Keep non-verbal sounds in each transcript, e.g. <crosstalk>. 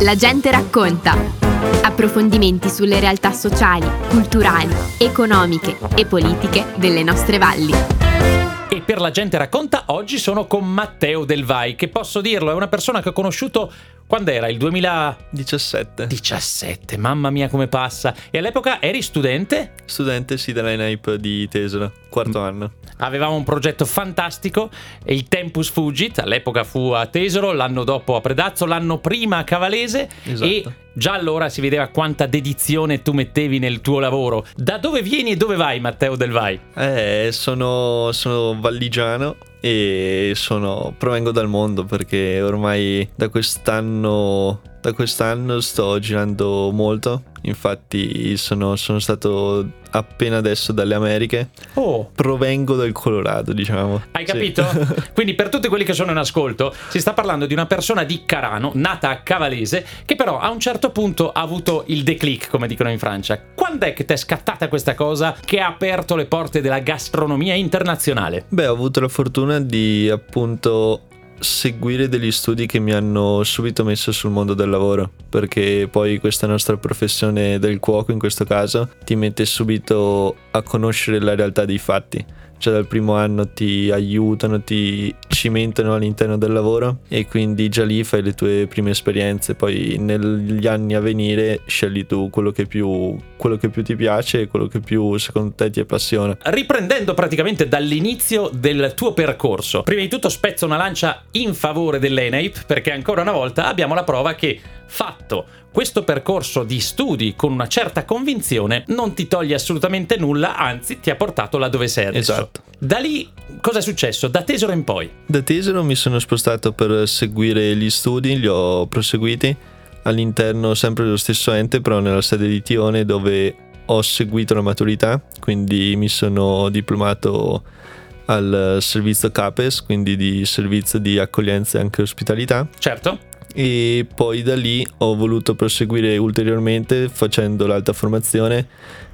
La gente racconta. Approfondimenti sulle realtà sociali, culturali, economiche e politiche delle nostre valli. E per la gente racconta, oggi sono con Matteo Del Vai, che posso dirlo, è una persona che ho conosciuto quando era? Il 2017. 17, mamma mia come passa. E all'epoca eri studente? Studente sì dell'ENAIP di Tesla, quarto anno. Avevamo un progetto fantastico e il Tempus Fugit, all'epoca fu a Tesoro, l'anno dopo a Predazzo, l'anno prima a Cavalese Esatto. e già allora si vedeva quanta dedizione tu mettevi nel tuo lavoro. Da dove vieni e dove vai Matteo Del Vai? Eh, sono, sono valligiano e sono, provengo dal mondo perché ormai da quest'anno, da quest'anno sto girando molto. Infatti sono, sono stato appena adesso dalle Americhe. Oh, Provengo dal Colorado, diciamo. Hai Sì. capito? <laughs> Quindi per tutti quelli che sono in ascolto, si sta parlando di una persona di Carano, nata a Cavalese, che però a un certo punto ha avuto il declic, come dicono in Francia. Quando è che ti è scattata questa cosa che ha aperto le porte della gastronomia internazionale? Beh, ho avuto la fortuna di appunto seguire degli studi che mi hanno subito messo sul mondo del lavoro, perché poi questa nostra professione del cuoco in questo caso ti mette subito a conoscere la realtà dei fatti. Cioè dal primo anno ti aiutano, ti cimentano all'interno del lavoro e quindi già lì fai le tue prime esperienze, poi negli anni a venire scegli tu quello che più, quello che più ti piace e quello che più secondo te ti appassiona. Riprendendo praticamente dall'inizio del tuo percorso, prima di tutto spezzo una lancia in favore dell'ENAIP perché ancora una volta abbiamo la prova che fatto questo percorso di studi con una certa convinzione non ti toglie assolutamente nulla, anzi ti ha portato là dove sei adesso. Esatto. Da lì cosa è successo? Da Tesoro in poi? Da Tesero mi sono spostato per seguire gli studi, li ho proseguiti. All'interno sempre dello stesso ente, però nella sede di Tione dove ho seguito la maturità, quindi mi sono diplomato al servizio CAPES, quindi di servizio di accoglienza e anche ospitalità. Certo? e poi da lì ho voluto proseguire ulteriormente facendo l'alta formazione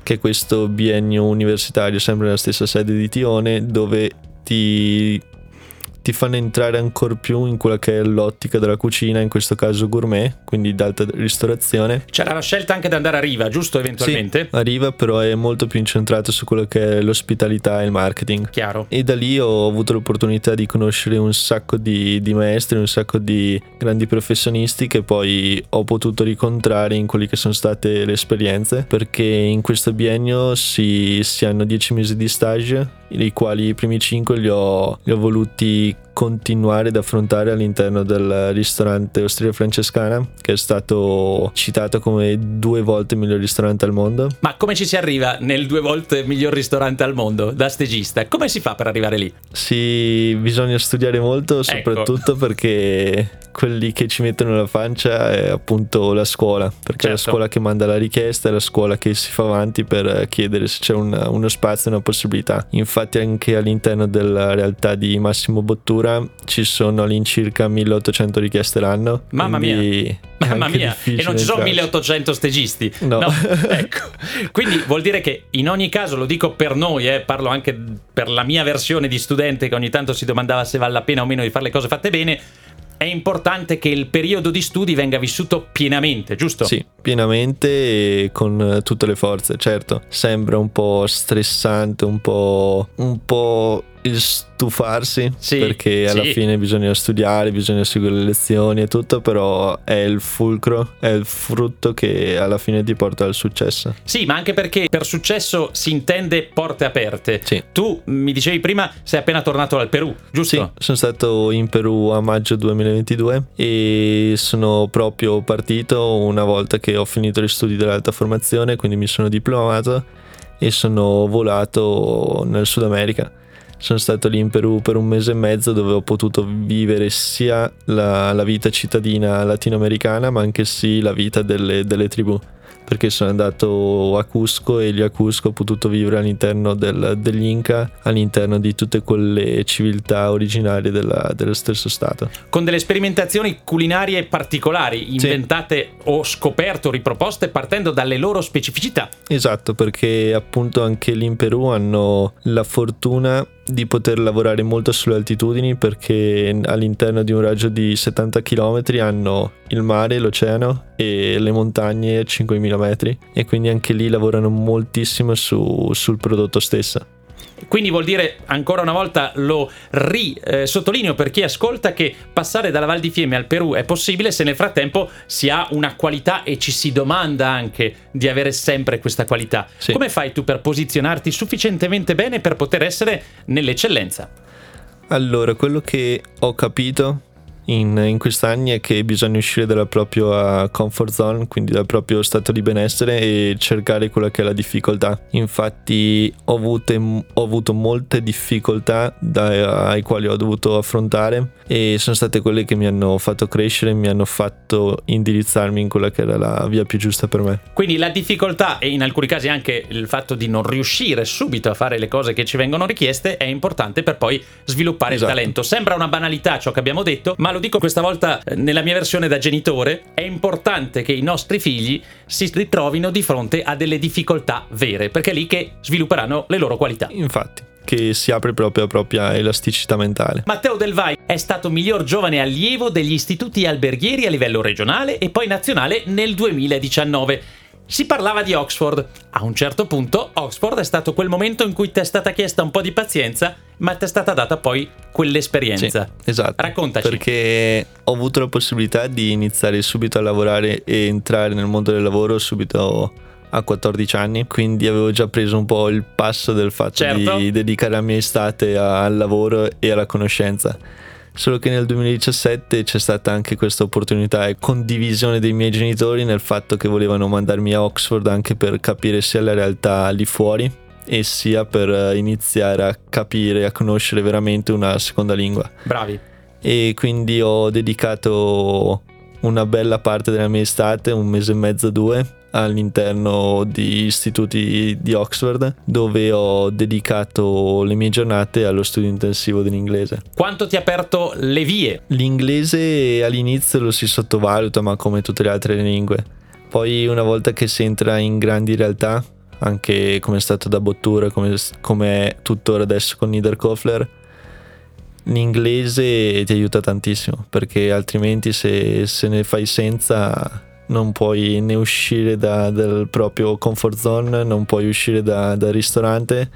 che è questo biennio universitario sempre nella stessa sede di Tione dove ti, ti fanno entrare ancora più in quella che è l'ottica della cucina in questo caso gourmet quindi d'alta ristorazione C'era la scelta anche di andare a Riva, giusto eventualmente? sì, arriva però è molto più incentrato su quello che è l'ospitalità e il marketing Chiaro. e da lì ho avuto l'opportunità di conoscere un sacco di, di maestri, un sacco di grandi professionisti che poi ho potuto ricontrare in quelle che sono state le esperienze, perché in questo biennio si, si hanno 10 mesi di stage, i quali i primi 5 li ho, li ho voluti continuare ad affrontare all'interno del ristorante Osteria Francescana, che è stato citato come due volte il miglior ristorante al mondo. Ma come ci si arriva nel due volte miglior ristorante al mondo da stagista? Come si fa per arrivare lì? Sì, bisogna studiare molto, soprattutto perché quelli che ci mettono la pancia è appunto la scuola, perché è la Certo. scuola che manda la richiesta, è la scuola che si fa avanti per chiedere se c'è un- uno spazio, una possibilità. Infatti anche all'interno della realtà di Massimo Bottura ci sono all'incirca 1800 richieste l'anno. Mamma è <laughs> Mamma mia, e non ci sono entrarci. 1800 stegisti. No. <laughs> ecco. Quindi vuol dire che in ogni caso, lo dico per noi, eh, parlo anche per la mia versione di studente che ogni tanto si domandava se vale la pena o meno di fare le cose fatte bene, è importante che il periodo di studi venga vissuto pienamente, giusto? Sì, pienamente e con tutte le forze, certo. Sembra un po' stressante, un po', un po' stufarsi, Sì, perché alla sì. fine bisogna studiare, bisogna seguire le lezioni e tutto, però è il fulcro, è il frutto che alla fine ti porta al successo. Sì, ma anche perché per successo si intende porte aperte. Sì. Tu mi dicevi prima sei appena tornato dal Perù, giusto? Sì, sono stato in Perù a maggio 2022 e sono proprio partito una volta che ho finito gli studi dell'alta formazione, quindi mi sono diplomato e sono volato nel Sud America. Sono stato lì in Perù per un mese e mezzo dove ho potuto vivere sia la, la vita cittadina latinoamericana ma anche sì la vita delle, delle tribù perché sono andato a Cusco e lì a Cusco ho potuto vivere all'interno del- degli Inca, all'interno di tutte quelle civiltà originarie della- dello stesso stato. Con delle sperimentazioni culinarie particolari, inventate o scoperte o riproposte partendo dalle loro specificità. Esatto, perché appunto anche lì in Perù hanno la fortuna di poter lavorare molto sulle altitudini perché all'interno di un raggio di 70 km hanno il mare, l'oceano e le montagne a 5000 metri e quindi anche lì lavorano moltissimo su, sul prodotto stesso. Quindi vuol dire, ancora una volta lo risottolineo eh, per chi ascolta, che passare dalla Val di Fiemme al Perù è possibile se nel frattempo si ha una qualità e ci si domanda anche di avere sempre questa qualità. Sì. Come fai tu per posizionarti sufficientemente bene per poter essere nell'eccellenza? Allora, quello che ho capito in, in questi anni è che bisogna uscire dalla propria comfort zone, quindi dal proprio stato di benessere e cercare quella che è la difficoltà. Infatti ho, avute, ho avuto molte difficoltà da, ai quali ho dovuto affrontare e sono state quelle che mi hanno fatto crescere, mi hanno fatto indirizzarmi in quella che era la via più giusta per me. Quindi la difficoltà e in alcuni casi anche il fatto di non riuscire subito a fare le cose che ci vengono richieste è importante per poi sviluppare esatto. il talento. Sembra una banalità ciò che abbiamo detto, ma lo dico questa volta eh, nella mia versione da genitore, è importante che i nostri figli si ritrovino di fronte a delle difficoltà vere, perché è lì che svilupperanno le loro qualità. Infatti che si apre proprio la propria elasticità mentale. Matteo Del Vai è stato miglior giovane allievo degli istituti alberghieri a livello regionale e poi nazionale nel 2019. Si parlava di Oxford. A un certo punto Oxford è stato quel momento in cui ti è stata chiesta un po' di pazienza, ma ti è stata data poi quell'esperienza. Sì, esatto. Raccontaci. Perché ho avuto la possibilità di iniziare subito a lavorare e entrare nel mondo del lavoro subito a 14 anni, quindi avevo già preso un po' il passo del fatto certo. di dedicare la mia estate al lavoro e alla conoscenza. Solo che nel 2017 c'è stata anche questa opportunità e condivisione dei miei genitori nel fatto che volevano mandarmi a Oxford anche per capire sia la realtà lì fuori e sia per iniziare a capire e a conoscere veramente una seconda lingua. Bravi. E quindi ho dedicato una bella parte della mia estate, un mese e mezzo, due, all'interno di istituti di Oxford dove ho dedicato le mie giornate allo studio intensivo dell'inglese. Quanto ti ha aperto le vie? L'inglese all'inizio lo si sottovaluta ma come tutte le altre lingue. Poi una volta che si entra in grandi realtà, anche come è stato da Bottura, come, come è tuttora adesso con Niederkofler, l'inglese ti aiuta tantissimo perché altrimenti se, se ne fai senza non puoi né uscire da, dal proprio comfort zone, non puoi uscire da, dal ristorante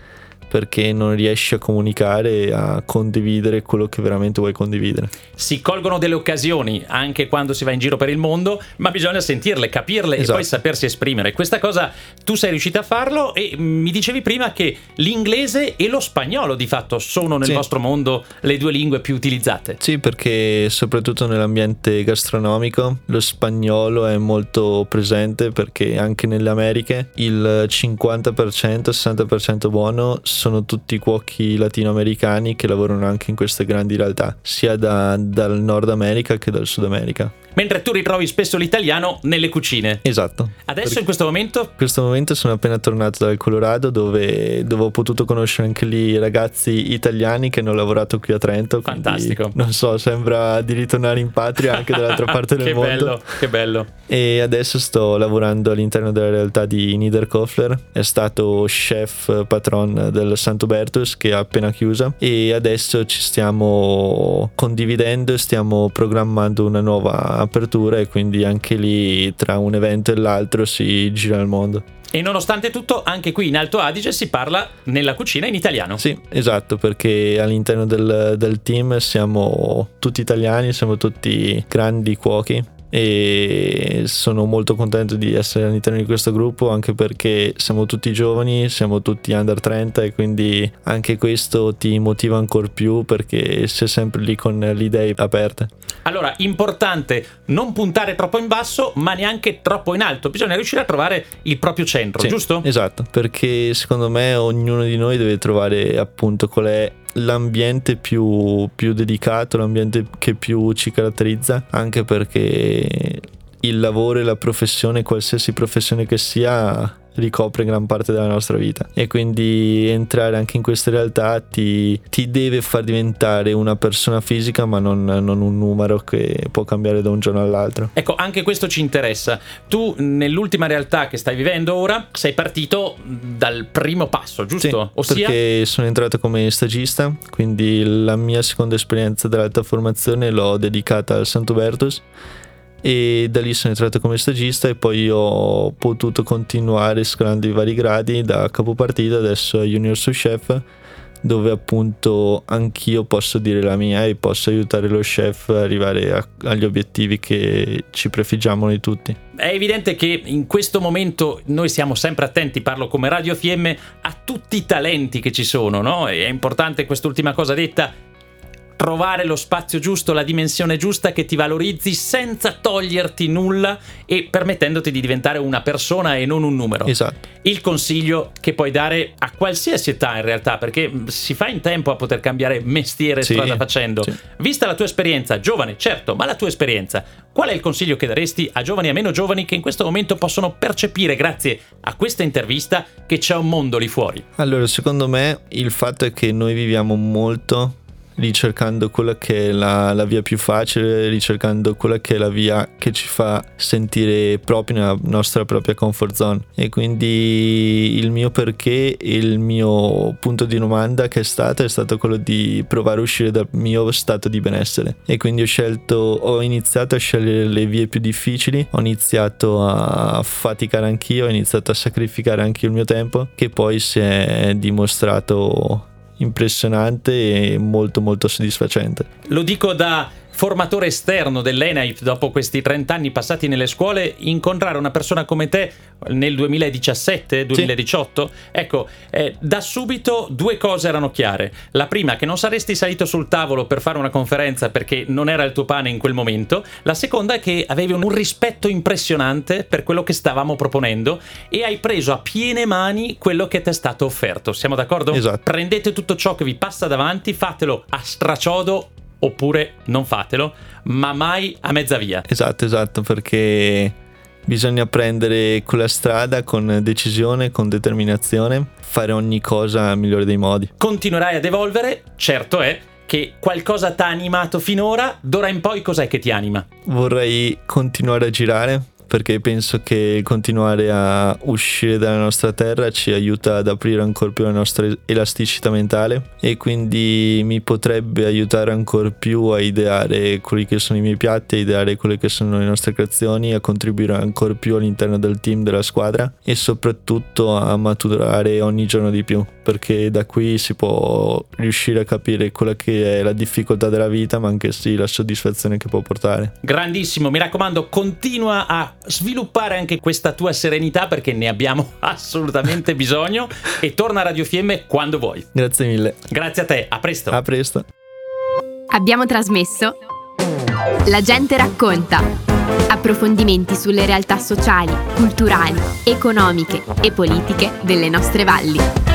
perché non riesci a comunicare e a condividere quello che veramente vuoi condividere. Si colgono delle occasioni anche quando si va in giro per il mondo, ma bisogna sentirle, capirle esatto. e poi sapersi esprimere. Questa cosa tu sei riuscita a farlo e mi dicevi prima che l'inglese e lo spagnolo di fatto sono nel sì. vostro mondo le due lingue più utilizzate. Sì, perché soprattutto nell'ambiente gastronomico lo spagnolo è molto presente perché anche nelle Americhe il 50%, 60% buono sono tutti cuochi latinoamericani che lavorano anche in queste grandi realtà, sia da, dal Nord America che dal Sud America mentre tu ritrovi spesso l'italiano nelle cucine. Esatto. Adesso Perché in questo momento? In questo momento sono appena tornato dal Colorado dove, dove, ho potuto conoscere anche lì ragazzi italiani che hanno lavorato qui a Trento. Fantastico. Non so, sembra di ritornare in patria anche dall'altra <laughs> parte del mondo. Che bello, che bello. E adesso sto lavorando all'interno della realtà di Niederkofler. È stato chef patron del Santo Bertus che ha appena chiuso e adesso ci stiamo condividendo e stiamo programmando una nuova apertura e quindi anche lì tra un evento e l'altro si gira il mondo. E nonostante tutto, anche qui in Alto Adige si parla nella cucina in italiano. Sì, esatto, perché all'interno del, del team siamo tutti italiani, siamo tutti grandi cuochi e sono molto contento di essere all'interno di questo gruppo anche perché siamo tutti giovani, siamo tutti under 30 e quindi anche questo ti motiva ancora più perché sei sempre lì con le idee aperte. Allora, importante non puntare troppo in basso ma neanche troppo in alto, bisogna riuscire a trovare il proprio centro, sì, giusto? Esatto, perché secondo me ognuno di noi deve trovare appunto qual è l'ambiente più, più dedicato, l'ambiente che più ci caratterizza, anche perché il lavoro e la professione, qualsiasi professione che sia, ricopre gran parte della nostra vita e quindi entrare anche in queste realtà ti, ti deve far diventare una persona fisica ma non, non, un numero che può cambiare da un giorno all'altro. Ecco, anche questo ci interessa. Tu nell'ultima realtà che stai vivendo ora sei partito dal primo passo, giusto? Sì, Ossia... perché sono entrato come stagista, quindi la mia seconda esperienza dell'alta formazione l'ho dedicata al Santo Bertus e da lì sono entrato come stagista e poi ho potuto continuare scalando i vari gradi da capopartita adesso a junior sous chef dove appunto anch'io posso dire la mia e posso aiutare lo chef a arrivare a, agli obiettivi che ci prefiggiamo noi tutti. È evidente che in questo momento noi siamo sempre attenti, parlo come Radio FM, a tutti i talenti che ci sono, no? È importante quest'ultima cosa detta, trovare lo spazio giusto, la dimensione giusta che ti valorizzi senza toglierti nulla e permettendoti di diventare una persona e non un numero. Esatto. Il consiglio che puoi dare a qualsiasi età in realtà, perché si fa in tempo a poter cambiare mestiere sì, strada facendo. Sì. Vista la tua esperienza, giovane, certo, ma la tua esperienza, qual è il consiglio che daresti a giovani e a meno giovani che in questo momento possono percepire, grazie a questa intervista, che c'è un mondo lì fuori? Allora, secondo me il fatto è che noi viviamo molto ricercando quella che è la, la, via più facile, ricercando quella che è la via che ci fa sentire proprio nella nostra propria comfort zone. E quindi il mio perché e il mio punto di domanda che è stato è stato quello di provare a uscire dal mio stato di benessere. E quindi ho scelto, ho iniziato a scegliere le vie più difficili, ho iniziato a faticare anch'io, ho iniziato a sacrificare anche il mio tempo, che poi si è dimostrato impressionante e molto molto soddisfacente. Lo dico da formatore esterno dell'ENAIP dopo questi 30 anni passati nelle scuole, incontrare una persona come te nel 2017-2018, sì. ecco, eh, da subito due cose erano chiare. La prima, che non saresti salito sul tavolo per fare una conferenza perché non era il tuo pane in quel momento. La seconda è che avevi un rispetto impressionante per quello che stavamo proponendo e hai preso a piene mani quello che ti è stato offerto. Siamo d'accordo? Esatto. Prendete tutto ciò che vi passa davanti, fatelo a straciodo oppure non fatelo, ma mai a mezza via. Esatto, esatto, perché bisogna prendere quella strada con decisione, con determinazione, fare ogni cosa al migliore dei modi. Continuerai ad evolvere, certo è che qualcosa ti ha animato finora, d'ora in poi cos'è che ti anima? Vorrei continuare a girare, perché penso che continuare a uscire dalla nostra terra ci aiuta ad aprire ancora più la nostra elasticità mentale e quindi mi potrebbe aiutare ancora più a ideare quelli che sono i miei piatti, a ideare quelle che sono le nostre creazioni, a contribuire ancora più all'interno del team della squadra e soprattutto a maturare ogni giorno di più perché da qui si può riuscire a capire quella che è la difficoltà della vita ma anche sì la soddisfazione che può portare. Grandissimo, mi raccomando continua a sviluppare anche questa tua serenità perché ne abbiamo <laughs> assolutamente bisogno e torna a Radio Fiemme quando vuoi. Grazie mille. Grazie a te, a presto. A presto. Abbiamo trasmesso La gente racconta. Approfondimenti sulle realtà sociali, culturali, economiche e politiche delle nostre valli.